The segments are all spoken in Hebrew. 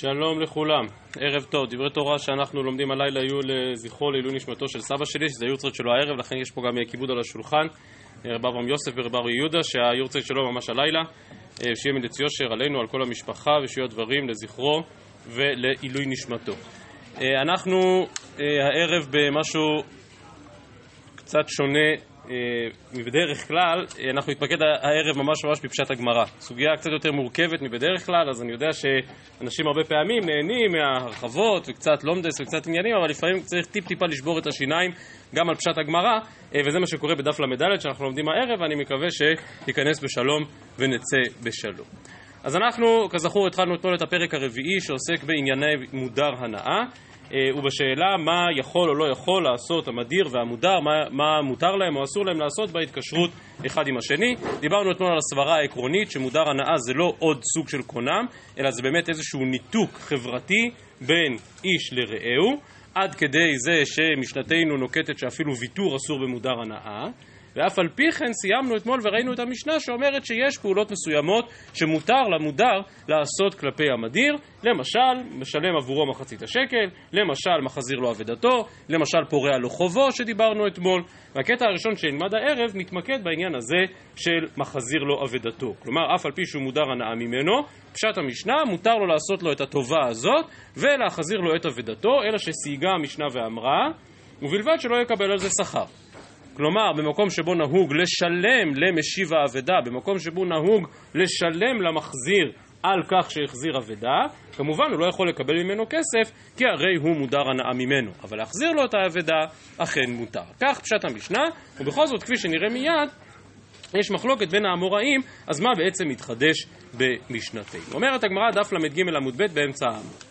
שלום לכולם, ערב טוב. דברי תורה שאנחנו לומדים הלילה יהיו לזכרו לעילוי נשמתו של סבא שלי, שזה היורצייט שלו הערב, לכן יש פה גם כיבוד על השולחן. רב אברהם יוסף ורב אריה יהודה, שהיורצייט שלו ממש הלילה. שיהיה מדץ יושר עלינו, על כל המשפחה, ושיהיו הדברים לזכרו ולעילוי נשמתו. אנחנו הערב במשהו קצת שונה מבדרך כלל, אנחנו נתמקד הערב ממש ממש בפשט הגמרא. סוגיה קצת יותר מורכבת מבדרך כלל, אז אני יודע שאנשים הרבה פעמים נהנים מהרחבות וקצת לומדס וקצת עניינים, אבל לפעמים צריך טיפ-טיפה לשבור את השיניים גם על פשט הגמרא, וזה מה שקורה בדף ל"ד שאנחנו לומדים הערב, ואני מקווה שייכנס בשלום ונצא בשלום. אז אנחנו, כזכור, התחלנו אתמול את הפרק הרביעי שעוסק בענייני מודר הנאה. ובשאלה מה יכול או לא יכול לעשות המדיר והמודר, מה, מה מותר להם או אסור להם לעשות בהתקשרות אחד עם השני. דיברנו אתמול על הסברה העקרונית שמודר הנאה זה לא עוד סוג של קונם, אלא זה באמת איזשהו ניתוק חברתי בין איש לרעהו, עד כדי זה שמשנתנו נוקטת שאפילו ויתור אסור במודר הנאה. ואף על פי כן סיימנו אתמול וראינו את המשנה שאומרת שיש פעולות מסוימות שמותר למודר לעשות כלפי המדיר, למשל, משלם עבורו מחצית השקל, למשל, מחזיר לו אבדתו, למשל, פורע לו חובו שדיברנו אתמול, והקטע הראשון שנלמד הערב מתמקד בעניין הזה של מחזיר לו אבדתו. כלומר, אף על פי שהוא מודר הנאה ממנו, פשט המשנה, מותר לו לעשות לו את הטובה הזאת ולהחזיר לו את אבדתו, אלא שסייגה המשנה ואמרה, ובלבד שלא יקבל על זה שכר. כלומר, במקום שבו נהוג לשלם למשיב האבדה, במקום שבו נהוג לשלם למחזיר על כך שהחזיר אבדה, כמובן הוא לא יכול לקבל ממנו כסף, כי הרי הוא מודר הנאה ממנו. אבל להחזיר לו את האבדה, אכן מותר. כך פשט המשנה, ובכל זאת, כפי שנראה מיד, יש מחלוקת בין האמוראים, אז מה בעצם מתחדש במשנתנו? אומרת הגמרא דף ל"ג עמוד ב' באמצע העמוד.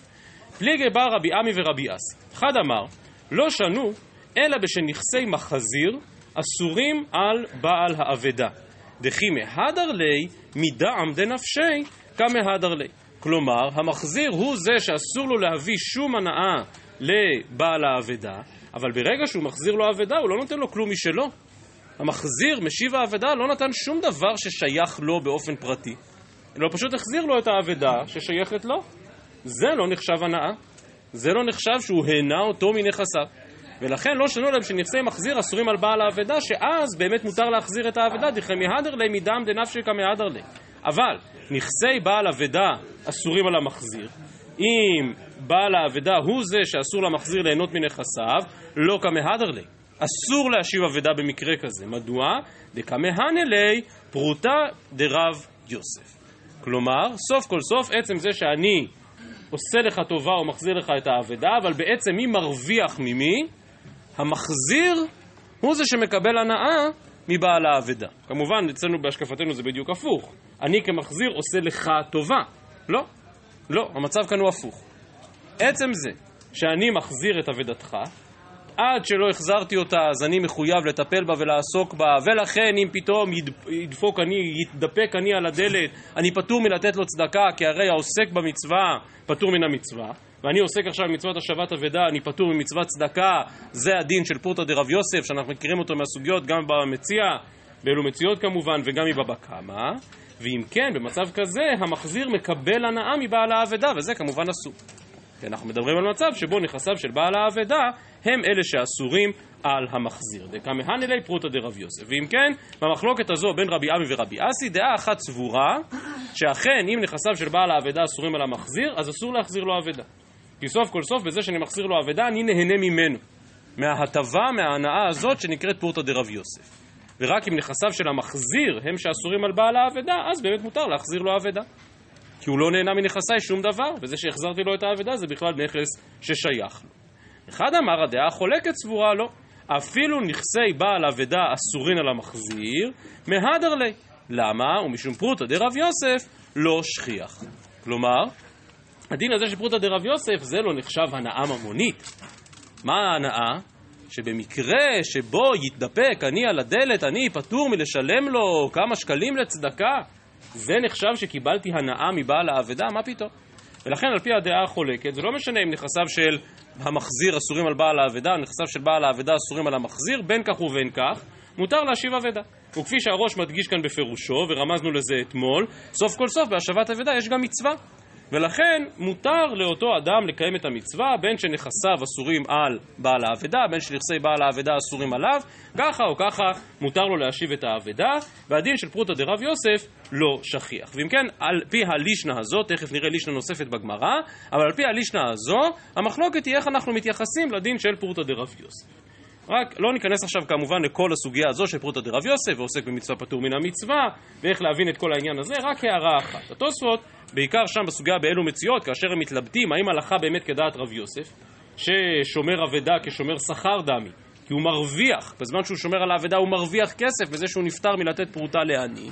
פליגי בר רבי עמי ורבי אסי. אחד אמר, לא שנו, אלא בשנכסי מחזיר, אסורים על בעל האבדה. דכי מהדר לי מדעם דנפשי כמהדר לי. כלומר, המחזיר הוא זה שאסור לו להביא שום הנאה לבעל האבדה, אבל ברגע שהוא מחזיר לו אבדה, הוא לא נותן לו כלום משלו. המחזיר, משיב האבדה, לא נתן שום דבר ששייך לו באופן פרטי, אלא פשוט החזיר לו את האבדה ששייכת לו. זה לא נחשב הנאה. זה לא נחשב שהוא הנה אותו מנכסיו. ולכן לא שנו להם שנכסי מחזיר אסורים על בעל האבדה, שאז באמת מותר להחזיר את האבדה, דכי מהדר לי מדם דנפשי כמהדר לי. אבל נכסי בעל אבדה אסורים על המחזיר. אם בעל האבדה הוא זה שאסור למחזיר ליהנות מנכסיו, לא כמהדר לי. אסור להשיב אבדה במקרה כזה. מדוע? דכמהנה לי פרוטה דרב יוסף. כלומר, סוף כל סוף, עצם זה שאני עושה לך טובה או מחזיר לך את האבדה, אבל בעצם מי מרוויח ממי? המחזיר הוא זה שמקבל הנאה מבעל האבדה. כמובן, אצלנו בהשקפתנו זה בדיוק הפוך. אני כמחזיר עושה לך טובה. לא, לא, המצב כאן הוא הפוך. עצם זה שאני מחזיר את אבדתך, עד שלא החזרתי אותה אז אני מחויב לטפל בה ולעסוק בה, ולכן אם פתאום ידפוק אני, יתדפק אני על הדלת, אני פטור מלתת לו צדקה, כי הרי העוסק במצווה פטור מן המצווה. ואני עוסק עכשיו במצוות השבת אבדה, אני פטור ממצוות צדקה, זה הדין של פורתא דרב יוסף, שאנחנו מכירים אותו מהסוגיות גם במציע, באלו מציאות כמובן, וגם מבבא קמא, ואם כן, במצב כזה, המחזיר מקבל הנאה מבעל האבדה, וזה כמובן אסור. כי אנחנו מדברים על מצב שבו נכסיו של בעל האבדה הם אלה שאסורים על המחזיר. דקמהן אלי פרוטא דרב יוסף. ואם כן, במחלוקת הזו בין רבי עמי ורבי אסי, דעה אחת סבורה, שאכן אם נכסיו של בעל האבדה אסורים על המחזיר, אז אסור להחזיר לו אבדה. כי סוף כל סוף בזה שאני מחזיר לו אבדה אני נהנה ממנו. מההטבה, מההנאה הזאת שנקראת פורתא דרב יוסף. ורק אם נכסיו של המחזיר הם שאסורים על בעל האבדה אז באמת מותר להחזיר לו אבדה. כי הוא לא נהנה מנכסיי שום דבר וזה שהחזרתי לו את האבדה זה בכלל נכס ששייך לו. אחד אמר הדעה החולקת סבורה לא אפילו נכסי בעל אבדה אסורין על המחזיר מהדר לי. למה? ומשום פרוטא דרב יוסף לא שכיח. כלומר הדין הזה של פרוטה דרב יוסף זה לא נחשב הנאה ממונית. מה ההנאה? שבמקרה שבו יתדפק אני על הדלת, אני פטור מלשלם לו כמה שקלים לצדקה, זה נחשב שקיבלתי הנאה מבעל האבדה? מה פתאום? ולכן על פי הדעה החולקת, זה לא משנה אם נכסיו של המחזיר אסורים על בעל האבדה, או נכסיו של בעל האבדה אסורים על המחזיר, בין כך ובין כך, מותר להשיב אבדה. וכפי שהראש מדגיש כאן בפירושו, ורמזנו לזה אתמול, סוף כל סוף בהשבת אבדה יש גם מצווה. ולכן מותר לאותו אדם לקיים את המצווה בין שנכסיו אסורים על בעל האבדה, בין שנכסי בעל האבדה אסורים עליו, ככה או ככה מותר לו להשיב את האבדה, והדין של פרוטה דרב יוסף לא שכיח. ואם כן, על פי הלישנה הזאת, תכף נראה לישנה נוספת בגמרא, אבל על פי הלישנה הזו, המחלוקת היא איך אנחנו מתייחסים לדין של פרוטה דרב יוסף. רק לא ניכנס עכשיו כמובן לכל הסוגיה הזו של פרוטה דרב יוסף ועוסק במצווה פטור מן המצווה ואיך להבין את כל העניין הזה, רק הערה אחת. התוספות, בעיקר שם בסוגיה באלו מציאות, כאשר הם מתלבטים האם הלכה באמת כדעת רב יוסף, ששומר אבדה כשומר שכר דמי, כי הוא מרוויח, בזמן שהוא שומר על האבדה הוא מרוויח כסף בזה שהוא נפטר מלתת פרוטה לעני.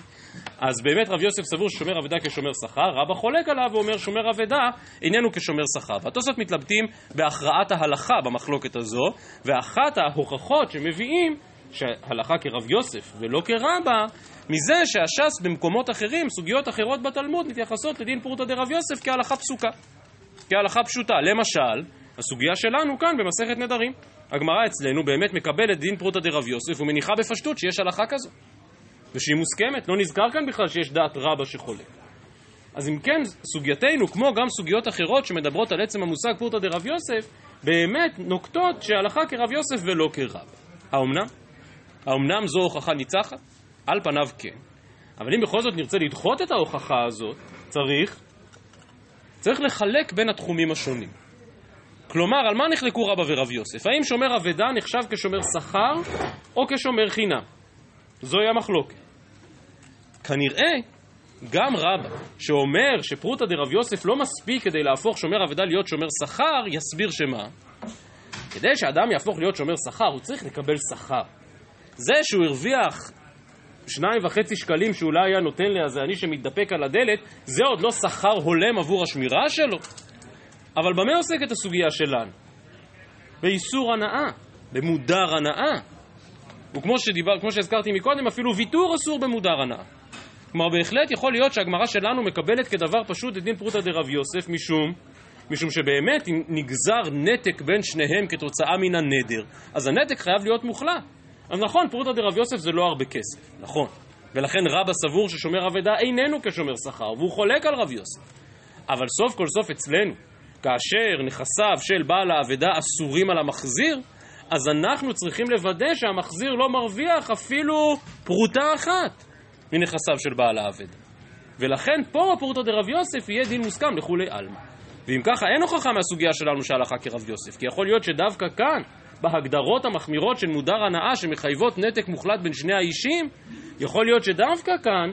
אז באמת רב יוסף סבור ששומר אבדה כשומר שכר, רבא חולק עליו ואומר שומר אבדה איננו כשומר שכר. והתוספות מתלבטים בהכרעת ההלכה במחלוקת הזו, ואחת ההוכחות שמביאים שהלכה כרב יוסף ולא כרבא, מזה שהש"ס במקומות אחרים, סוגיות אחרות בתלמוד, מתייחסות לדין פרוטה דרב יוסף כהלכה פסוקה, כהלכה פשוטה. למשל, הסוגיה שלנו כאן במסכת נדרים. הגמרא אצלנו באמת מקבלת דין פרוטה דרב יוסף ומניחה בפשטות שיש הלכה כזו. ושהיא מוסכמת, לא נזכר כאן בכלל שיש דעת רבה שחולק. אז אם כן, סוגייתנו, כמו גם סוגיות אחרות שמדברות על עצם המושג פורתא דרב יוסף, באמת נוקטות שהלכה כרב יוסף ולא כרב. האומנם? האומנם זו הוכחה ניצחת? על פניו כן. אבל אם בכל זאת נרצה לדחות את ההוכחה הזאת, צריך, צריך לחלק בין התחומים השונים. כלומר, על מה נחלקו רבא ורב יוסף? האם שומר אבדה נחשב כשומר שכר או כשומר חינם? זוהי המחלוקת. כנראה גם רבא, שאומר שפרוטא דרב יוסף לא מספיק כדי להפוך שומר אבדה להיות שומר שכר, יסביר שמה? כדי שאדם יהפוך להיות שומר שכר, הוא צריך לקבל שכר. זה שהוא הרוויח שניים וחצי שקלים שאולי היה נותן לי איזה אני שמתדפק על הדלת, זה עוד לא שכר הולם עבור השמירה שלו. אבל במה עוסקת הסוגיה שלנו? באיסור הנאה, במודר הנאה. וכמו שדיבר, כמו שהזכרתי מקודם, אפילו ויתור אסור במודר הנאה. כלומר, בהחלט יכול להיות שהגמרא שלנו מקבלת כדבר פשוט את דין פרוטה דרב יוסף, משום, משום שבאמת אם נגזר נתק בין שניהם כתוצאה מן הנדר, אז הנתק חייב להיות מוחלט. אז נכון, פרוטה דרב יוסף זה לא הרבה כסף, נכון. ולכן רבא סבור ששומר אבדה איננו כשומר שכר, והוא חולק על רב יוסף. אבל סוף כל סוף אצלנו, כאשר נכסיו של בעל האבדה אסורים על המחזיר, אז אנחנו צריכים לוודא שהמחזיר לא מרוויח אפילו פרוטה אחת מנכסיו של בעל האבדה. ולכן פה פורתא דרב יוסף יהיה דין מוסכם לכולי עלמא. ואם ככה אין הוכחה מהסוגיה שלנו שהלכה כרב יוסף, כי יכול להיות שדווקא כאן, בהגדרות המחמירות של מודר הנאה שמחייבות נתק מוחלט בין שני האישים, יכול להיות שדווקא כאן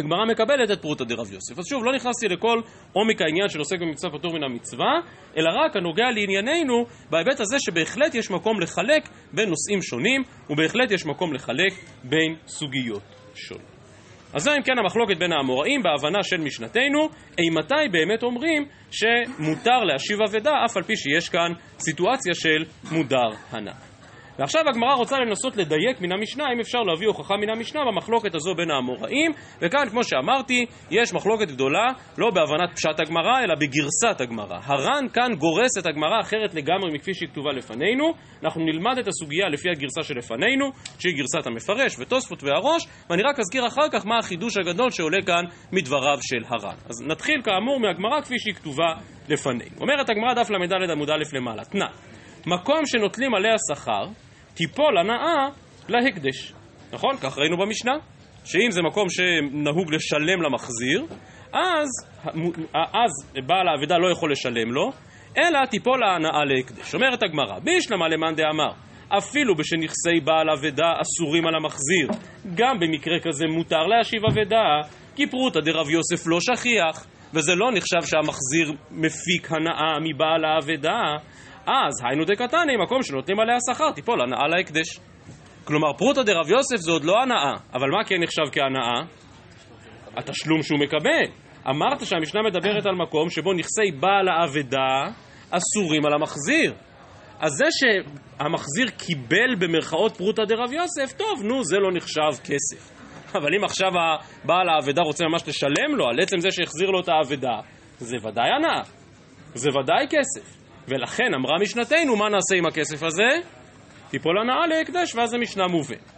הגמרא מקבלת את פרוטא דרב יוסף. אז שוב, לא נכנסתי לכל עומק העניין של עוסק במצווה פטור מן המצווה, אלא רק הנוגע לענייננו בהיבט הזה שבהחלט יש מקום לחלק בין נושאים שונים, ובהחלט יש מקום לחלק בין סוגיות שונות. אז זו אם כן המחלוקת בין האמוראים בהבנה של משנתנו, אימתי באמת אומרים שמותר להשיב אבדה אף על פי שיש כאן סיטואציה של מודר הנאה. ועכשיו הגמרא רוצה לנסות לדייק מן המשנה, אם אפשר להביא הוכחה מן המשנה במחלוקת הזו בין האמוראים, וכאן, כמו שאמרתי, יש מחלוקת גדולה, לא בהבנת פשט הגמרא, אלא בגרסת הגמרא. הר"ן כאן גורס את הגמרא אחרת לגמרי מכפי שהיא כתובה לפנינו. אנחנו נלמד את הסוגיה לפי הגרסה שלפנינו, שהיא גרסת המפרש ותוספות והראש, ואני רק אזכיר אחר כך מה החידוש הגדול שעולה כאן מדבריו של הר"ן. אז נתחיל כאמור מהגמרא כפי שהיא כתובה לפנינו. אומרת הגמרא דף ל"ד עמוד א' למעלה, תנא, מקום שנוטלים עליה שכר, תיפול הנאה להקדש. נכון? כך ראינו במשנה, שאם זה מקום שנהוג לשלם למחזיר, אז, אז בעל האבדה לא יכול לשלם לו, אלא תיפול ההנאה להקדש. אומרת הגמרא, בישלמה למאן דאמר, אפילו בשנכסי בעל אבדה אסורים על המחזיר, גם במקרה כזה מותר להשיב אבדה, כי פרוטא דרב יוסף לא שכיח, וזה לא נחשב שהמחזיר מפיק הנאה מבעל האבדה, אז היינו דקתני, מקום שנותנים עליה שכר, תיפול הנאה להקדש. כלומר, פרוטה דרב יוסף זה עוד לא הנאה, אבל מה כן נחשב כהנאה? התשלום שהוא מקבל. אמרת שהמשנה מדברת על מקום שבו נכסי בעל האבדה אסורים על המחזיר. אז זה שהמחזיר קיבל במרכאות פרוטה דרב יוסף, טוב, נו, זה לא נחשב כסף. אבל אם עכשיו בעל האבדה רוצה ממש לשלם לו על עצם זה שהחזיר לו את האבדה, זה ודאי הנאה, זה ודאי כסף. ולכן אמרה משנתנו, מה נעשה עם הכסף הזה? תיפול הנאה להקדש, ואז המשנה מובאת.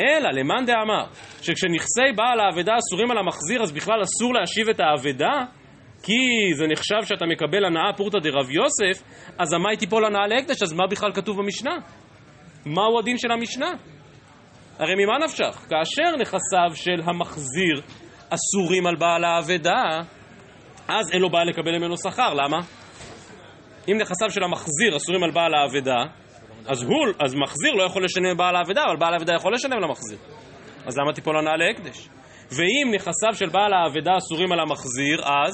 אלא למאן דאמר, שכשנכסי בעל האבדה אסורים על המחזיר, אז בכלל אסור להשיב את האבדה? כי זה נחשב שאתה מקבל הנאה פורתא דרב יוסף, אז המאי תיפול הנאה להקדש, אז מה בכלל כתוב במשנה? מהו הדין של המשנה? הרי ממה נפשך? כאשר נכסיו של המחזיר אסורים על בעל האבדה, אז אין לו בעיה לקבל ממנו שכר, למה? אם נכסיו של המחזיר אסורים על בעל האבדה, אז הוא, אז מחזיר לא יכול לשלם לבעל האבדה, אבל בעל האבדה יכול לשלם למחזיר. אז למה תיפול הנאה להקדש? ואם נכסיו של בעל האבדה אסורים על המחזיר, אז?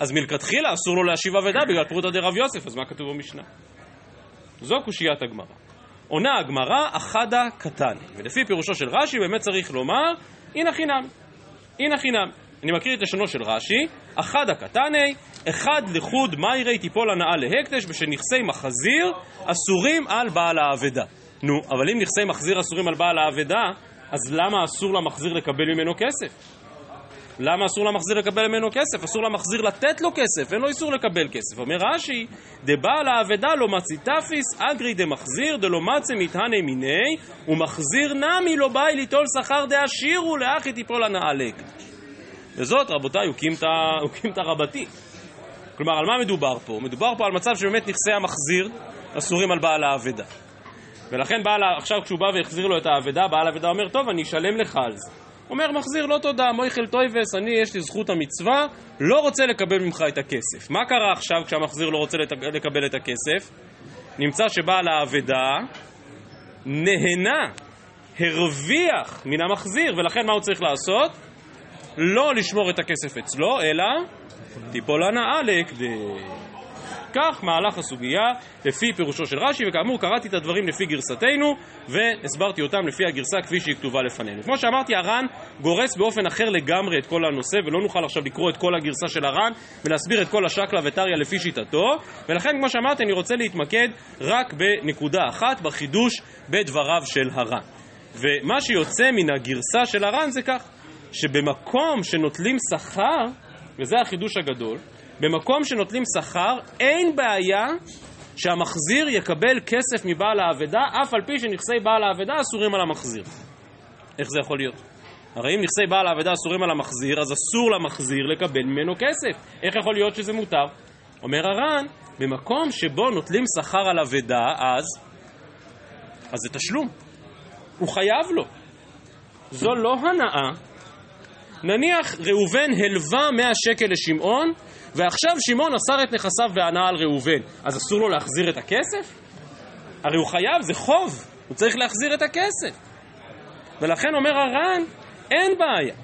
אז מלכתחילה אסור לו להשיב אבדה בגלל פרוטה דרב יוסף, אז מה כתוב במשנה? זו קושיית הגמרא. עונה הגמרא, אחדה קטן. ולפי פירושו של רש"י באמת צריך לומר, הנה חינם. הנה חינם. אני מקריא את לשונו של רש"י, אחדה קטני, אחד לחוד מיירי תיפול הנאה להקדש בשל נכסי מחזיר אסורים על בעל האבדה. נו, אבל אם נכסי מחזיר אסורים על בעל האבדה, אז למה אסור למחזיר לקבל ממנו כסף? למה אסור למחזיר לקבל ממנו כסף? אסור למחזיר לתת לו כסף, אין לו איסור לקבל כסף. אומר רש"י, דבעל האבדה לא מצי תפיס, אגרי דמחזיר, דלא מצי מתהני מיני, ומחזיר נמי לא באי ליטול שכר דעשירו, לאחי תיפול הנאה להקדש. וזאת, רבותיי, הוקים את הרבתי. כלומר, על מה מדובר פה? מדובר פה על מצב שבאמת נכסי המחזיר אסורים על בעל האבדה. ולכן בעל, עכשיו כשהוא בא והחזיר לו את האבדה, בעל האבדה אומר, טוב, אני אשלם לך על זה. אומר, מחזיר, לא תודה, מויכל טויבס, אני, יש לי זכות המצווה, לא רוצה לקבל ממך את הכסף. מה קרה עכשיו כשהמחזיר לא רוצה לקבל את הכסף? נמצא שבעל האבדה נהנה, הרוויח מן המחזיר, ולכן מה הוא צריך לעשות? לא לשמור את הכסף אצלו, אלא תיפול הנאה להקדש. כך מהלך הסוגיה לפי פירושו של רש"י, וכאמור קראתי את הדברים לפי גרסתנו והסברתי אותם לפי הגרסה כפי שהיא כתובה לפנינו. כמו שאמרתי, הר"ן גורס באופן אחר לגמרי את כל הנושא, ולא נוכל עכשיו לקרוא את כל הגרסה של הר"ן ולהסביר את כל השקלא וטריא לפי שיטתו, ולכן כמו שאמרתי אני רוצה להתמקד רק בנקודה אחת, בחידוש בדבריו של הר"ן. ומה שיוצא מן הגרסה של הר"ן זה כך, שבמקום שנוטלים שכר, וזה החידוש הגדול, במקום שנוטלים שכר, אין בעיה שהמחזיר יקבל כסף מבעל האבדה, אף על פי שנכסי בעל האבדה אסורים על המחזיר. איך זה יכול להיות? הרי אם נכסי בעל האבדה אסורים על המחזיר, אז אסור למחזיר לקבל ממנו כסף. איך יכול להיות שזה מותר? אומר הר"ן, במקום שבו נוטלים שכר על אבדה, אז, אז זה תשלום. הוא חייב לו. זו לא הנאה. נניח ראובן הלווה 100 שקל לשמעון, ועכשיו שמעון אסר את נכסיו בהנאה על ראובן, אז אסור לו להחזיר את הכסף? הרי הוא חייב, זה חוב, הוא צריך להחזיר את הכסף. ולכן אומר הר"ן, אין בעיה.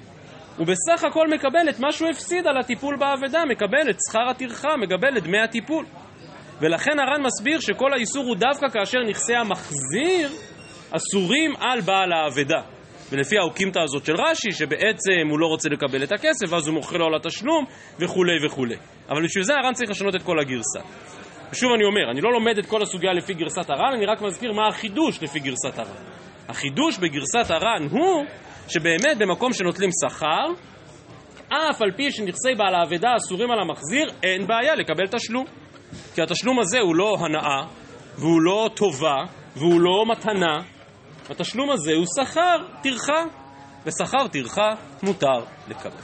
הוא בסך הכל מקבל את מה שהוא הפסיד על הטיפול באבדה, מקבל את שכר הטרחה, מקבל את דמי הטיפול. ולכן הר"ן מסביר שכל האיסור הוא דווקא כאשר נכסי המחזיר אסורים על בעל האבדה. ולפי האוקימתא הזאת של רש"י, שבעצם הוא לא רוצה לקבל את הכסף, ואז הוא מוכר לו על התשלום, וכולי וכולי. אבל בשביל זה הר"ן צריך לשנות את כל הגרסה. ושוב אני אומר, אני לא לומד את כל הסוגיה לפי גרסת הר"ן, אני רק מזכיר מה החידוש לפי גרסת הר"ן. החידוש בגרסת הר"ן הוא שבאמת במקום שנוטלים שכר, אף על פי שנכסי בעל האבדה אסורים על המחזיר, אין בעיה לקבל תשלום. כי התשלום הזה הוא לא הנאה, והוא לא טובה, והוא לא מתנה, התשלום הזה הוא שכר טרחה, ושכר טרחה מותר לקבל.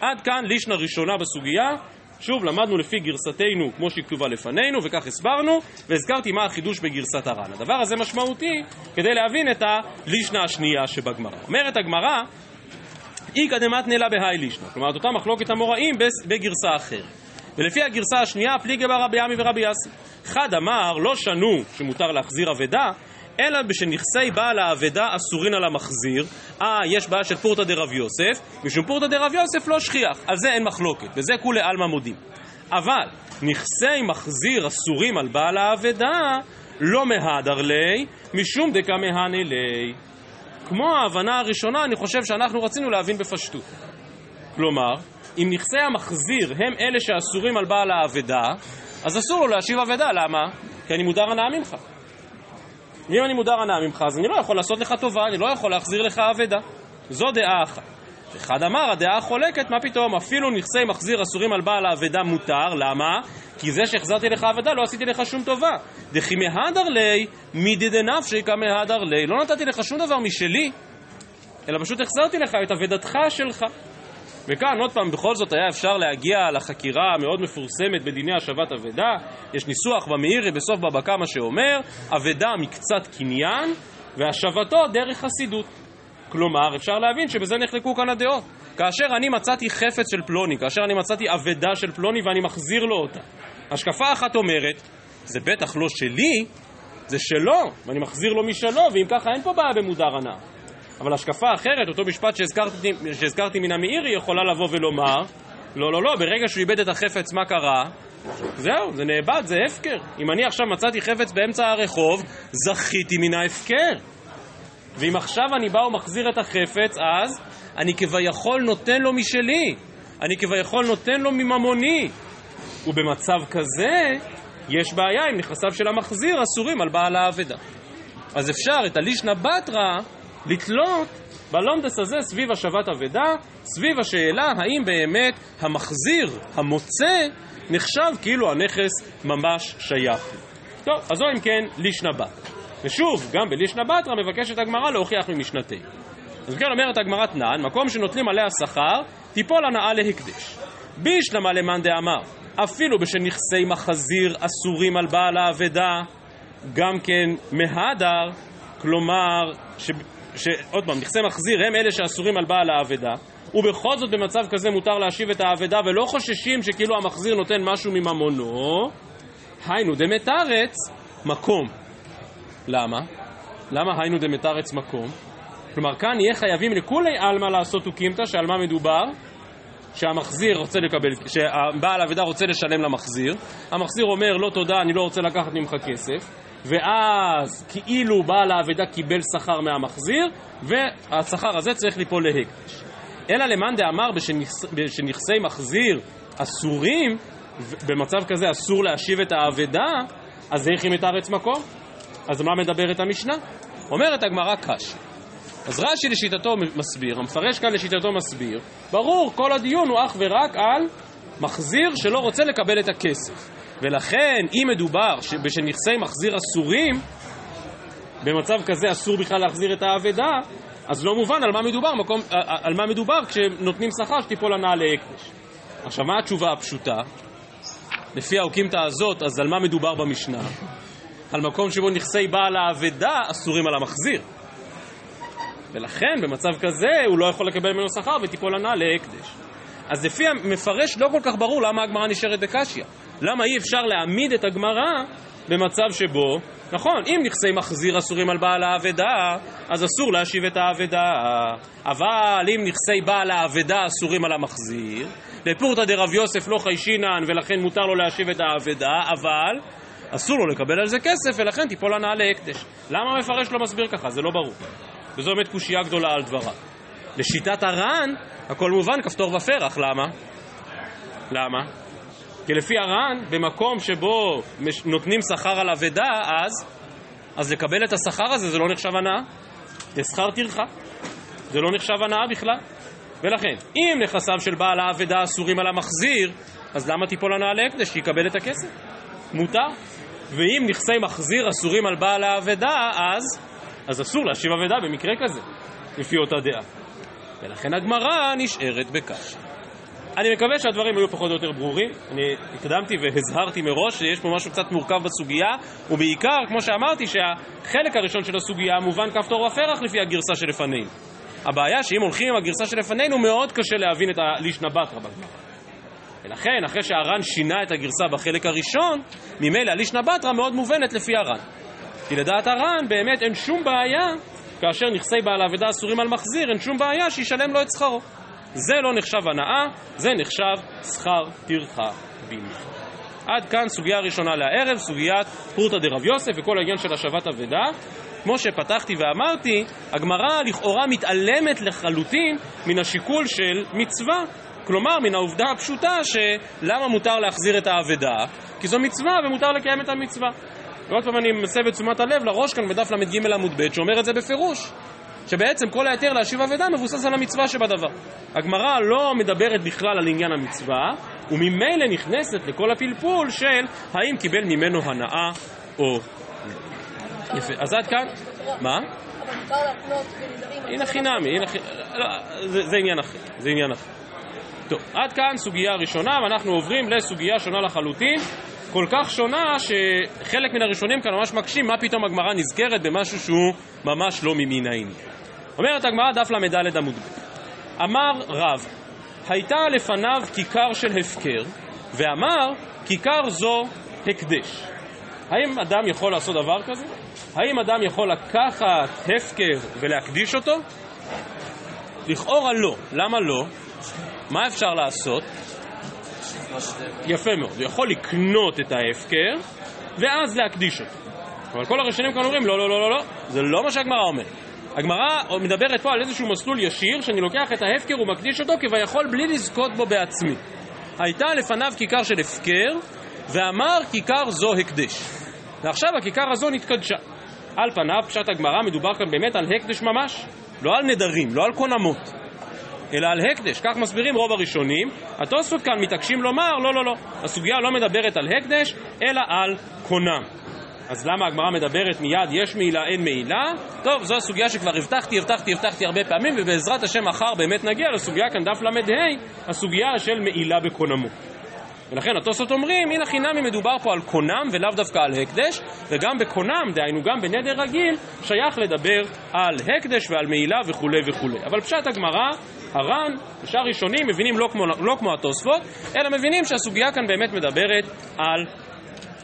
עד כאן לישנה ראשונה בסוגיה, שוב למדנו לפי גרסתנו כמו שהיא כתובה לפנינו וכך הסברנו והזכרתי מה החידוש בגרסת הר"ן. הדבר הזה משמעותי כדי להבין את הלישנה השנייה שבגמרא. אומרת הגמרא איכא דמתנא בהאי לישנה, כלומר את אותה מחלוקת המוראים בגרסה אחרת. ולפי הגרסה השנייה פליגי בר רבי עמי ורבי יאסי. חד אמר לא שנו שמותר להחזיר אבדה אלא בשנכסי בעל האבדה אסורין על המחזיר. אה, יש בעיה של פורתא דרב יוסף, משום פורתא דרב יוסף לא שכיח, על זה אין מחלוקת, וזה כולי עלמא מודים. אבל נכסי מחזיר אסורים על בעל האבדה, לא מהדר לי, משום דקה מהנה לי. כמו ההבנה הראשונה, אני חושב שאנחנו רצינו להבין בפשטות. כלומר, אם נכסי המחזיר הם אלה שאסורים על בעל האבדה, אז אסור לו להשיב אבדה, למה? כי אני מודר הנאה ממך. ואם אני מודר הנאה ממך, אז אני לא יכול לעשות לך טובה, אני לא יכול להחזיר לך אבדה. זו דעה אחת. אחד אמר, הדעה החולקת, מה פתאום, אפילו נכסי מחזיר אסורים על בעל האבדה מותר, למה? כי זה שהחזרתי לך אבדה לא עשיתי לך שום טובה. דכי מהדר לי, מידי דנפשי כמהדר לי. לא נתתי לך שום דבר משלי, אלא פשוט החזרתי לך את אבדתך שלך. וכאן עוד פעם, בכל זאת היה אפשר להגיע לחקירה המאוד מפורסמת בדיני השבת אבדה. יש ניסוח במאירי בסוף בבא קמא שאומר, אבדה מקצת קניין והשבתו דרך חסידות. כלומר, אפשר להבין שבזה נחלקו כאן הדעות. כאשר אני מצאתי חפץ של פלוני, כאשר אני מצאתי אבדה של פלוני ואני מחזיר לו אותה, השקפה אחת אומרת, זה בטח לא שלי, זה שלו, ואני מחזיר לו משלו, ואם ככה אין פה בעיה במודר הנאה. אבל השקפה אחרת, אותו משפט שהזכרתי, שהזכרתי מן המאירי, יכולה לבוא ולומר, לא, לא, לא, ברגע שהוא איבד את החפץ, מה קרה? זהו, זה נאבד, זה הפקר. אם אני עכשיו מצאתי חפץ באמצע הרחוב, זכיתי מן ההפקר. ואם עכשיו אני בא ומחזיר את החפץ, אז אני כביכול נותן לו משלי. אני כביכול נותן לו מממוני. ובמצב כזה, יש בעיה אם נכסיו של המחזיר אסורים על בעל האבדה. אז אפשר את הלישנא בתרא לתלות בלונדס הזה סביב השבת אבדה, סביב השאלה האם באמת המחזיר, המוצא, נחשב כאילו הנכס ממש שייך. טוב, אז זו אם כן לישנא בתרא. ושוב, גם בלישנא בתרא מבקשת הגמרא להוכיח ממשנתי. אז כן אומרת הגמרא תנן, מקום שנוטלים עליה שכר, תיפול הנאה להקדש. בישלמה למאן דאמר, אפילו בשל נכסי מחזיר אסורים על בעל האבדה, גם כן מהדר, כלומר, ש... ש... עוד פעם, נכסי מחזיר הם אלה שאסורים על בעל האבדה, ובכל זאת במצב כזה מותר להשיב את האבדה ולא חוששים שכאילו המחזיר נותן משהו מממונו, היינו דמתרץ, מקום. למה? למה היינו דמתרץ מקום? כלומר, כאן יהיה חייבים לכולי עלמא לעשות אוקימתא, שעל מה מדובר? שהמחזיר רוצה לקבל, שהבעל האבדה רוצה לשלם למחזיר, המחזיר אומר לא תודה, אני לא רוצה לקחת ממך כסף, ואז כאילו בעל האבדה קיבל שכר מהמחזיר, והשכר הזה צריך ליפול להקדש. אלא למאן דאמר בשנכסי מחזיר אסורים, במצב כזה אסור להשיב את האבדה, אז איך היא מתארץ מקום? אז מה מדברת המשנה? אומרת הגמרא קשי. אז רש"י לשיטתו מסביר, המפרש כאן לשיטתו מסביר, ברור, כל הדיון הוא אך ורק על מחזיר שלא רוצה לקבל את הכסף. ולכן, אם מדובר בשנכסי מחזיר אסורים, במצב כזה אסור בכלל להחזיר את האבדה, אז לא מובן על מה מדובר, מקום, על מה מדובר כשנותנים שכר שתיפול הנאה להקדש. עכשיו, מה התשובה הפשוטה? לפי האוקימתא הזאת, אז על מה מדובר במשנה? על מקום שבו נכסי בעל האבדה אסורים על המחזיר. ולכן במצב כזה הוא לא יכול לקבל ממנו שכר ותיפול הנאה להקדש. אז לפי המפרש לא כל כך ברור למה הגמרא נשארת בקשיא. למה אי אפשר להעמיד את הגמרא במצב שבו, נכון, אם נכסי מחזיר אסורים על בעל האבדה, אז אסור להשיב את האבדה. אבל אם נכסי בעל האבדה אסורים על המחזיר, לפורתא דרב יוסף לא חיישינן ולכן מותר לו להשיב את האבדה, אבל אסור לו לקבל על זה כסף ולכן תיפול הנאה להקדש. למה המפרש לא מסביר ככה? זה לא ברור. וזו באמת קושייה גדולה על דבריו. לשיטת הר"ן, הכל מובן, כפתור ופרח. למה? למה? כי לפי הר"ן, במקום שבו נותנים שכר על אבדה, אז, אז לקבל את השכר הזה זה לא נחשב הנאה, זה שכר טרחה. זה לא נחשב הנאה בכלל. ולכן, אם נכסיו של בעל האבדה אסורים על המחזיר, אז למה תיפול הנאה להקדש? שיקבל את הכסף. מותר. ואם נכסי מחזיר אסורים על בעל האבדה, אז אז אסור להשיב אבדה במקרה כזה, לפי אותה דעה. ולכן הגמרא נשארת בקש. אני מקווה שהדברים היו פחות או יותר ברורים. אני הקדמתי והזהרתי מראש שיש פה משהו קצת מורכב בסוגיה, ובעיקר, כמו שאמרתי, שהחלק הראשון של הסוגיה מובן כפתור ופרח לפי הגרסה שלפנינו. הבעיה שאם הולכים עם הגרסה שלפנינו, מאוד קשה להבין את הלישנא בתרא בגמרא. ולכן, אחרי שהר"ן שינה את הגרסה בחלק הראשון, ממילא הלישנא בתרא מאוד מובנת לפי הר"ן. כי לדעת הר"ן באמת אין שום בעיה, כאשר נכסי בעל האבדה אסורים על מחזיר, אין שום בעיה שישלם לו את שכרו. זה לא נחשב הנאה, זה נחשב שכר טרחה בלבד. עד כאן סוגיה ראשונה לערב, סוגיית פורתא דרב יוסף וכל העניין של השבת אבדה. כמו שפתחתי ואמרתי, הגמרא לכאורה מתעלמת לחלוטין מן השיקול של מצווה. כלומר, מן העובדה הפשוטה שלמה מותר להחזיר את האבדה? כי זו מצווה ומותר לקיים את המצווה. ועוד פעם אני מסב את תשומת הלב לראש כאן בדף ל"ג עמוד ב' שאומר את זה בפירוש שבעצם כל ההיתר להשיב אבדה מבוסס על המצווה שבדבר. הגמרא לא מדברת בכלל על עניין המצווה, וממילא נכנסת לכל הפלפול של האם קיבל ממנו הנאה או לא. יפה, אז עד כאן? מה? הנה חינמי, הנה חינמי, לא, זה עניין אחר, זה עניין אחר. טוב, עד כאן סוגיה ראשונה, ואנחנו עוברים לסוגיה שונה לחלוטין, כל כך שונה שחלק מן הראשונים כאן ממש מקשים מה פתאום הגמרא נזכרת במשהו שהוא ממש לא ממין העניין. אומרת הגמרא דף ל"ד עמוד ב' אמר רב, הייתה לפניו כיכר של הפקר, ואמר כיכר זו הקדש. האם אדם יכול לעשות דבר כזה? האם אדם יכול לקחת הפקר ולהקדיש אותו? לכאורה לא. למה לא? מה אפשר לעשות? יפה מאוד. הוא יכול לקנות את ההפקר ואז להקדיש אותו. אבל כל הראשונים כאן אומרים לא, לא, לא, לא, לא. זה לא מה שהגמרא אומרת. הגמרא מדברת פה על איזשהו מסלול ישיר שאני לוקח את ההפקר ומקדיש אותו כביכול בלי לזכות בו בעצמי. הייתה לפניו כיכר של הפקר ואמר כיכר זו הקדש. ועכשיו הכיכר הזו נתקדשה. על פניו, פשט הגמרא, מדובר כאן באמת על הקדש ממש, לא על נדרים, לא על קונמות, אלא על הקדש, כך מסבירים רוב הראשונים. התוספות כאן מתעקשים לומר, לא, לא, לא, הסוגיה לא מדברת על הקדש, אלא על קונם. אז למה הגמרא מדברת מיד יש מעילה אין מעילה? טוב, זו הסוגיה שכבר הבטחתי, הבטחתי, הבטחתי הרבה פעמים ובעזרת השם מחר באמת נגיע לסוגיה כאן דף ל"ה, הסוגיה של מעילה בקונמות. ולכן התוספות אומרים, הנה חינמי מדובר פה על קונם ולאו דווקא על הקדש, וגם בקונם, דהיינו גם בנדר רגיל, שייך לדבר על הקדש ועל מעילה וכולי וכולי. אבל פשט הגמרא, הר"ן, ושאר ראשונים מבינים לא כמו, לא כמו התוספות, אלא מבינים שהסוגיה כאן באמת מדברת על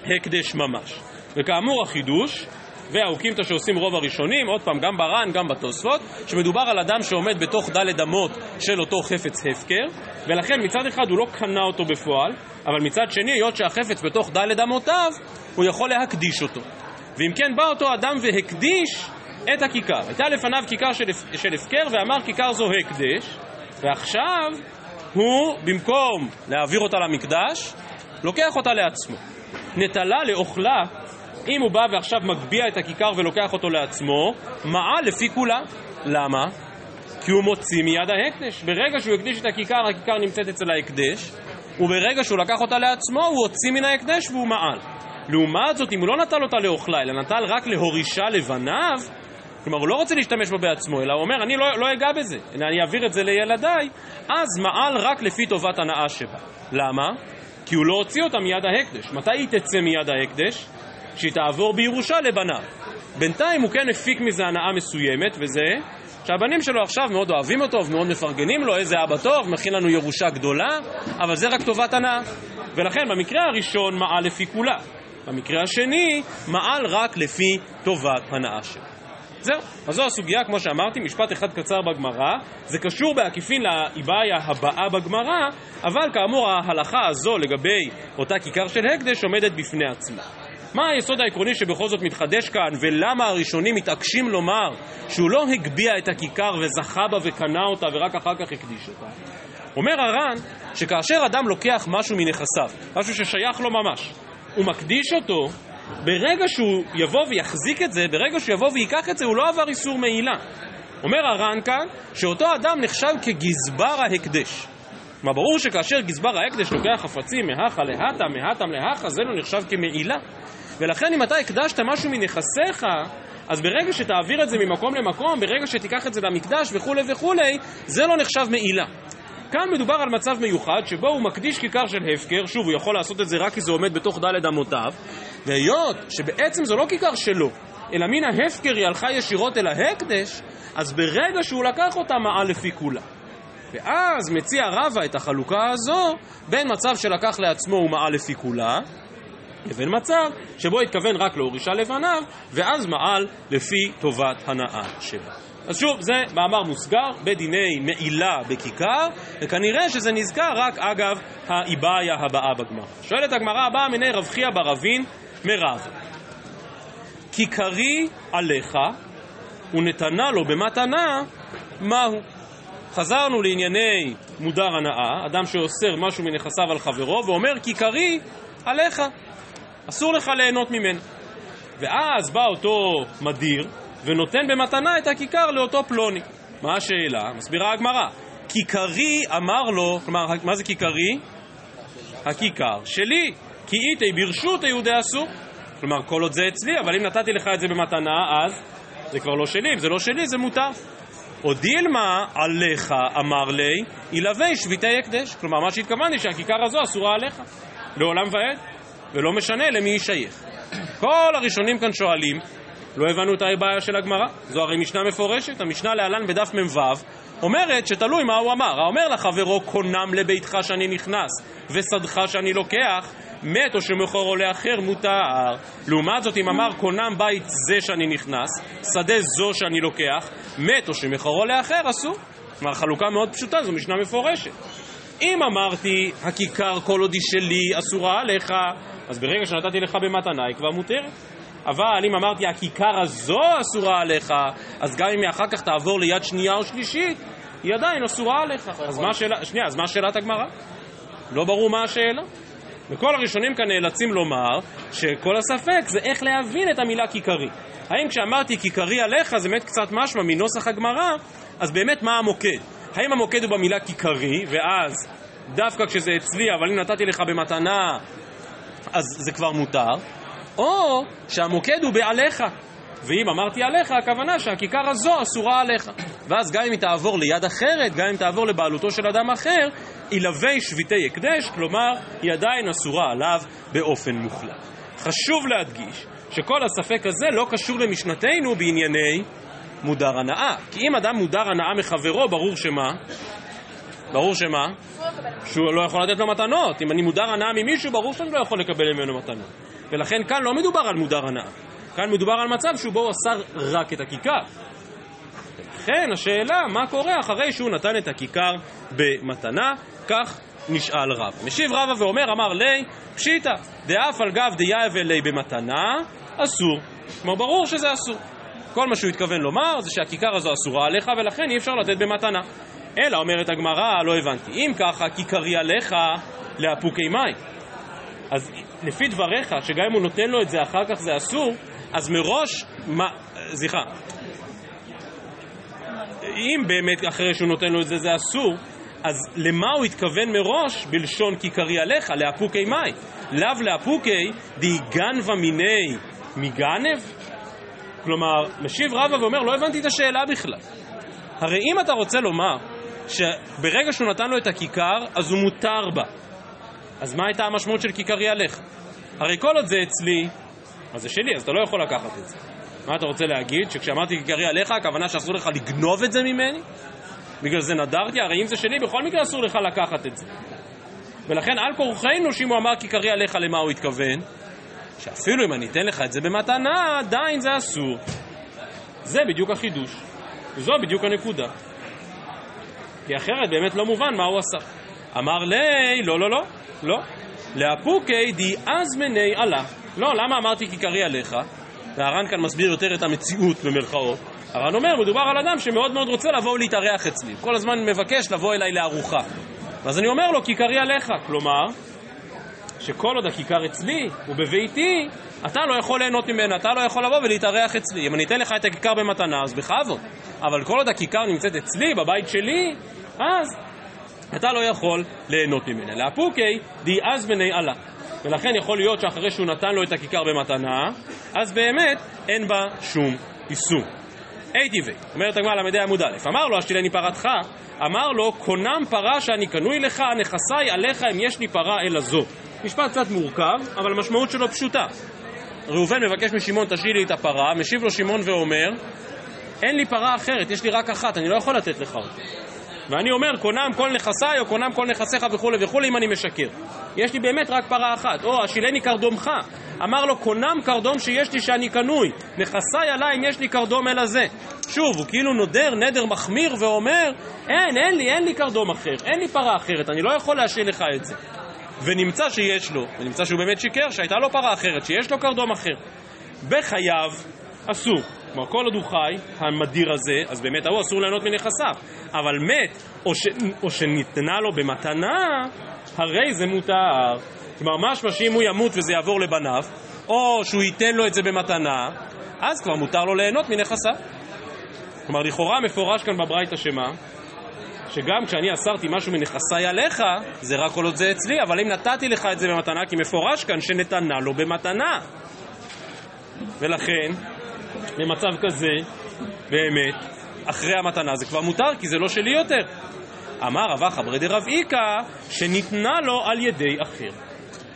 הקדש ממש. וכאמור החידוש, והאוקימתא שעושים רוב הראשונים, עוד פעם, גם בר"ן, גם בתוספות, שמדובר על אדם שעומד בתוך דלת אמות של אותו חפץ הפקר, ולכן מצד אחד הוא לא קנה אותו בפועל, אבל מצד שני, היות שהחפץ בתוך דלת אמותיו, הוא יכול להקדיש אותו. ואם כן, בא אותו אדם והקדיש את הכיכר. הייתה לפניו כיכר של, של הפקר, ואמר כיכר זו הקדש, ועכשיו הוא, במקום להעביר אותה למקדש, לוקח אותה לעצמו. נטלה לאוכלה אם הוא בא ועכשיו מגביה את הכיכר ולוקח אותו לעצמו, מעל לפי כולה. למה? כי הוא מוציא מיד ההקדש. ברגע שהוא הקדיש את הכיכר, הכיכר נמצאת אצל ההקדש, וברגע שהוא לקח אותה לעצמו, הוא הוציא מן ההקדש והוא מעל. לעומת זאת, אם הוא לא נטל אותה לאוכלה, אלא נטל רק להורישה לבניו, כלומר, הוא לא רוצה להשתמש בה בעצמו, אלא הוא אומר, אני לא, לא אגע בזה, אלא אני אעביר את זה לילדיי, אז מעל רק לפי טובת הנאה שבה. למה? כי הוא לא הוציא אותה מיד ההקדש. מתי היא תצא מיד ההקדש? שהיא תעבור בירושה לבניו. בינתיים הוא כן הפיק מזה הנאה מסוימת, וזה שהבנים שלו עכשיו מאוד אוהבים אותו ומאוד מפרגנים לו, איזה אבא טוב, מכין לנו ירושה גדולה, אבל זה רק טובת הנאה. ולכן במקרה הראשון מעל לפי כולה. במקרה השני, מעל רק לפי טובת הנאה שלו. זהו, אז זו הסוגיה, כמו שאמרתי, משפט אחד קצר בגמרא, זה קשור בעקיפין לאיבאיה הבאה בגמרא, אבל כאמור ההלכה הזו לגבי אותה כיכר של הקדש עומדת בפני עצמה. מה היסוד העקרוני שבכל זאת מתחדש כאן, ולמה הראשונים מתעקשים לומר שהוא לא הגביה את הכיכר וזכה בה וקנה אותה ורק אחר כך הקדיש אותה? אומר הר"ן שכאשר אדם לוקח משהו מנכסיו, משהו ששייך לו ממש, הוא מקדיש אותו, ברגע שהוא יבוא ויחזיק את זה, ברגע שהוא יבוא וייקח את זה, הוא לא עבר איסור מעילה. אומר הר"ן כאן, שאותו אדם נחשב כגזבר ההקדש. כלומר, ברור שכאשר גזבר ההקדש לוקח חפצים מהכה להתה, מהתם להכה, זה לא נחשב כמעילה. ולכן אם אתה הקדשת משהו מנכסיך, אז ברגע שתעביר את זה ממקום למקום, ברגע שתיקח את זה למקדש וכולי וכולי, זה לא נחשב מעילה. כאן מדובר על מצב מיוחד שבו הוא מקדיש כיכר של הפקר, שוב, הוא יכול לעשות את זה רק כי זה עומד בתוך דלת אמותיו, והיות שבעצם זו לא כיכר שלו, אלא מן ההפקר היא הלכה ישירות אל ההקדש, אז ברגע שהוא לקח אותה מעל לפי כולה. ואז מציע רבא את החלוקה הזו בין מצב שלקח לעצמו ומעל לפי כולה, לבין מצב שבו התכוון רק להורישה לבניו, ואז מעל לפי טובת הנאה שלו. אז שוב, זה מאמר מוסגר בדיני מעילה בכיכר, וכנראה שזה נזכר רק אגב האיבאיה הבאה בגמרא. שואלת הגמרא הבאה מיני רב חייא ברבין מרב. כיכרי עליך ונתנה לו במתנה, מהו? חזרנו לענייני מודר הנאה, אדם שאוסר משהו מנכסיו על חברו, ואומר כיכרי עליך. אסור לך ליהנות ממנו. ואז בא אותו מדיר ונותן במתנה את הכיכר לאותו פלוני. מה השאלה? מסבירה הגמרא. כיכרי אמר לו, כלומר, מה זה כיכרי? הכיכר שלי. כי איתי ברשות היהודי אסור. כלומר, כל עוד זה אצלי, אבל אם נתתי לך את זה במתנה, אז זה כבר לא שלי. אם זה לא שלי, זה מותר. או דילמה עליך אמר לי, ילווה שביתי הקדש. כלומר, מה שהתכוונתי שהכיכר הזו אסורה עליך, לעולם ועד, ולא משנה למי היא שייך. כל הראשונים כאן שואלים, לא הבנו את הבעיה של הגמרא, זו הרי משנה מפורשת, המשנה להלן בדף מ"ו אומרת שתלוי מה הוא אמר, האומר לחברו קונם לביתך שאני נכנס ושדך שאני לוקח, מת או שמכורו לאחר מותר. לעומת זאת אם אמר קונם בית זה שאני נכנס, שדה זו שאני לוקח, מת או שמכורו לאחר אסור. כלומר חלוקה מאוד פשוטה, זו משנה מפורשת. אם אמרתי הכיכר כל עוד היא שלי אסורה עליך, אז ברגע שנתתי לך במתנה היא כבר מותרת. אבל אם אמרתי הכיכר הזו אסורה עליך, אז גם אם היא אחר כך תעבור ליד שנייה או שלישית, היא עדיין אסורה עליך. אז מה השאלה, שנייה, אז מה שאלת הגמרא? לא ברור מה השאלה. וכל הראשונים כאן נאלצים לומר שכל הספק זה איך להבין את המילה כיכרי. האם כשאמרתי כיכרי עליך זה באמת קצת משמע מנוסח הגמרא, אז באמת מה המוקד? האם המוקד הוא במילה כיכרי, ואז דווקא כשזה אצלי, אבל אם נתתי לך במתנה, אז זה כבר מותר, או שהמוקד הוא בעליך. ואם אמרתי עליך, הכוונה שהכיכר הזו אסורה עליך. ואז גם אם היא תעבור ליד אחרת, גם אם תעבור לבעלותו של אדם אחר, ילווה שביתי הקדש, כלומר, היא עדיין אסורה עליו באופן מוחלט. חשוב להדגיש שכל הספק הזה לא קשור למשנתנו בענייני מודר הנאה. כי אם אדם מודר הנאה מחברו, ברור שמה? ברור שמה? שהוא לא יכול לתת לו מתנות. אם אני מודר הנאה ממישהו, ברור שאני לא יכול לקבל ממנו מתנות. ולכן כאן לא מדובר על מודר הנאה. כאן מדובר על מצב שבו הוא אסר רק את הכיכר. ולכן השאלה, מה קורה אחרי שהוא נתן את הכיכר במתנה? כך נשאל רב. משיב רבא ואומר, אמר לי, פשיטא, דאף על גב דייב אלי במתנה, אסור. כלומר, ברור שזה אסור. כל מה שהוא התכוון לומר זה שהכיכר הזו אסורה עליך ולכן אי אפשר לתת במתנה. אלא, אומרת הגמרא, לא הבנתי. אם ככה, כיכרי עליך לאפוקי מים. אז לפי דבריך, שגם אם הוא נותן לו את זה אחר כך זה אסור, אז מראש, מה, סליחה, אם באמת אחרי שהוא נותן לו את זה זה אסור, אז למה הוא התכוון מראש בלשון כיכרי עליך, לאפוקי מים? לאו לאפוקי די גנבה מיני מגנב? כלומר, משיב רבא ואומר, לא הבנתי את השאלה בכלל. הרי אם אתה רוצה לומר שברגע שהוא נתן לו את הכיכר, אז הוא מותר בה, אז מה הייתה המשמעות של כיכרי עליך? הרי כל עוד זה אצלי, אז זה שלי, אז אתה לא יכול לקחת את זה. מה אתה רוצה להגיד? שכשאמרתי כיכרי עליך, הכוונה שאסור לך לגנוב את זה ממני? בגלל זה נדרתי? הרי אם זה שלי, בכל מקרה אסור לך לקחת את זה. ולכן על כורחנו שאם הוא אמר כיכרי עליך, למה הוא התכוון? שאפילו אם אני אתן לך את זה במתנה, עדיין זה אסור. זה בדיוק החידוש. וזו בדיוק הנקודה. כי אחרת באמת לא מובן מה הוא עשה. אמר לי, לא, לא, לא, לא. לאפוקי די אזמני עלה. לא, למה אמרתי כיכרי עליך? והר"ן כאן מסביר יותר את המציאות במרכאות. הר"ן אומר, מדובר על אדם שמאוד מאוד רוצה לבוא ולהתארח אצלי. כל הזמן מבקש לבוא אליי לארוחה. אז אני אומר לו, כיכרי עליך. כלומר, שכל עוד הכיכר אצלי ובביתי, אתה לא יכול ליהנות ממנה, אתה לא יכול לבוא ולהתארח אצלי. אם אני אתן לך את הכיכר במתנה, אז בכבוד. אבל כל עוד הכיכר נמצאת אצלי, בבית שלי, אז אתה לא יכול ליהנות ממנה. לאפוקי די אז בני עלה. ולכן יכול להיות שאחרי שהוא נתן לו את הכיכר במתנה, אז באמת אין בה שום איסור. אי טבעי, אומרת הגמרא ל"ד עמוד א', אמר לו השתילני פרתך, אמר לו קונם פרה שאני קנוי לך, נכסי עליך אם יש לי פרה אלא זו. משפט קצת מורכב, אבל המשמעות שלו פשוטה. ראובן מבקש משמעון תשאיר לי את הפרה, משיב לו שמעון ואומר אין לי פרה אחרת, יש לי רק אחת, אני לא יכול לתת לך אותה. ואני אומר, קונם כל נכסיי, או קונם כל נכסיך וכולי וכולי, אם אני משקר. יש לי באמת רק פרה אחת. או, השילני קרדומך. אמר לו, קונם קרדום שיש לי שאני קנוי. נכסיי עליי אם יש לי קרדום אלא זה. שוב, הוא כאילו נודר נדר מחמיר ואומר, אין, אין לי, אין לי קרדום אחר, אין לי פרה אחרת, אני לא יכול להשאיר לך את זה. ונמצא שיש לו, ונמצא שהוא באמת שיקר, שהייתה לו פרה אחרת, שיש לו קרדום אחר. בחייו אסור. כלומר, כל עוד הוא חי, המדיר הזה, אז באמת ההוא אסור ליהנות מנכסיו. אבל מת, או, ש... או שניתנה לו במתנה, הרי זה מותר. כלומר, משמע שאם הוא ימות וזה יעבור לבניו, או שהוא ייתן לו את זה במתנה, אז כבר מותר לו ליהנות מנכסיו. כלומר, לכאורה מפורש כאן בברייתא שמה? שגם כשאני אסרתי משהו מנכסיי עליך, זה רק כל עוד זה אצלי, אבל אם נתתי לך את זה במתנה, כי מפורש כאן שנתנה לו במתנה. ולכן, במצב כזה, באמת, אחרי המתנה זה כבר מותר, כי זה לא שלי יותר. אמר רבא חברי דרב איכא, שניתנה לו על ידי אחר.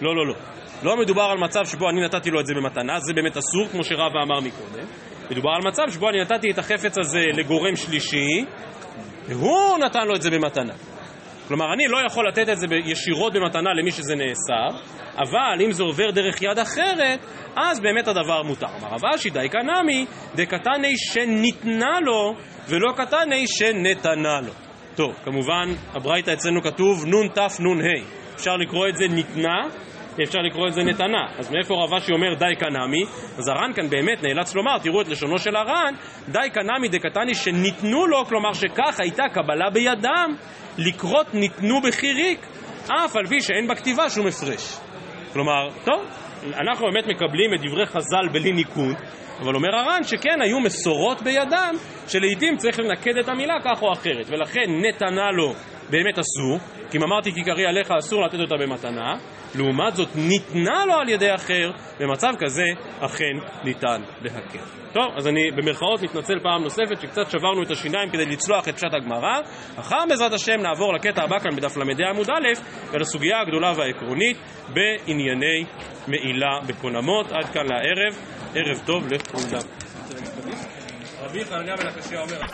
לא, לא, לא. לא מדובר על מצב שבו אני נתתי לו את זה במתנה, זה באמת אסור, כמו שרבא אמר מקודם. מדובר על מצב שבו אני נתתי את החפץ הזה לגורם שלישי, והוא נתן לו את זה במתנה. כלומר, אני לא יכול לתת את זה ישירות במתנה למי שזה נאסר, אבל אם זה עובר דרך יד אחרת, אז באמת הדבר מותר. אמר רב אשי, די קנמי, דקתני שניתנה לו, ולא קתני שנתנה לו. טוב, כמובן, הברייתא אצלנו כתוב נ"ת נ"ה. אפשר לקרוא את זה ניתנה, אפשר לקרוא את זה נתנה. אז מאיפה רב אשי אומר די קנמי? אז הר"ן כאן באמת נאלץ לומר, תראו את לשונו של הר"ן, די קנמי דקתני שניתנו לו, כלומר שכך הייתה קבלה בידם, לקרות ניתנו בחיריק, אף על פי שאין בכתיבה שום הפרש. כלומר, טוב, אנחנו באמת מקבלים את דברי חז"ל בלי ניקוד, אבל אומר הר"ן שכן היו מסורות בידם, שלעיתים צריך לנקד את המילה כך או אחרת, ולכן נתנה לו באמת אסור, כי אם אמרתי כי קרי עליך אסור לתת אותה במתנה, לעומת זאת ניתנה לו על ידי אחר, במצב כזה אכן ניתן להקל. טוב, אז אני במרכאות מתנצל פעם נוספת שקצת שברנו את השיניים כדי לצלוח את פשט הגמרא. אחר בעזרת השם נעבור לקטע הבא כאן בדף ל"ה עמוד א' ולסוגיה הגדולה והעקרונית בענייני מעילה בקונמות. עד כאן לערב, ערב טוב לכולם. רבי חנניה בן הקשיא אומר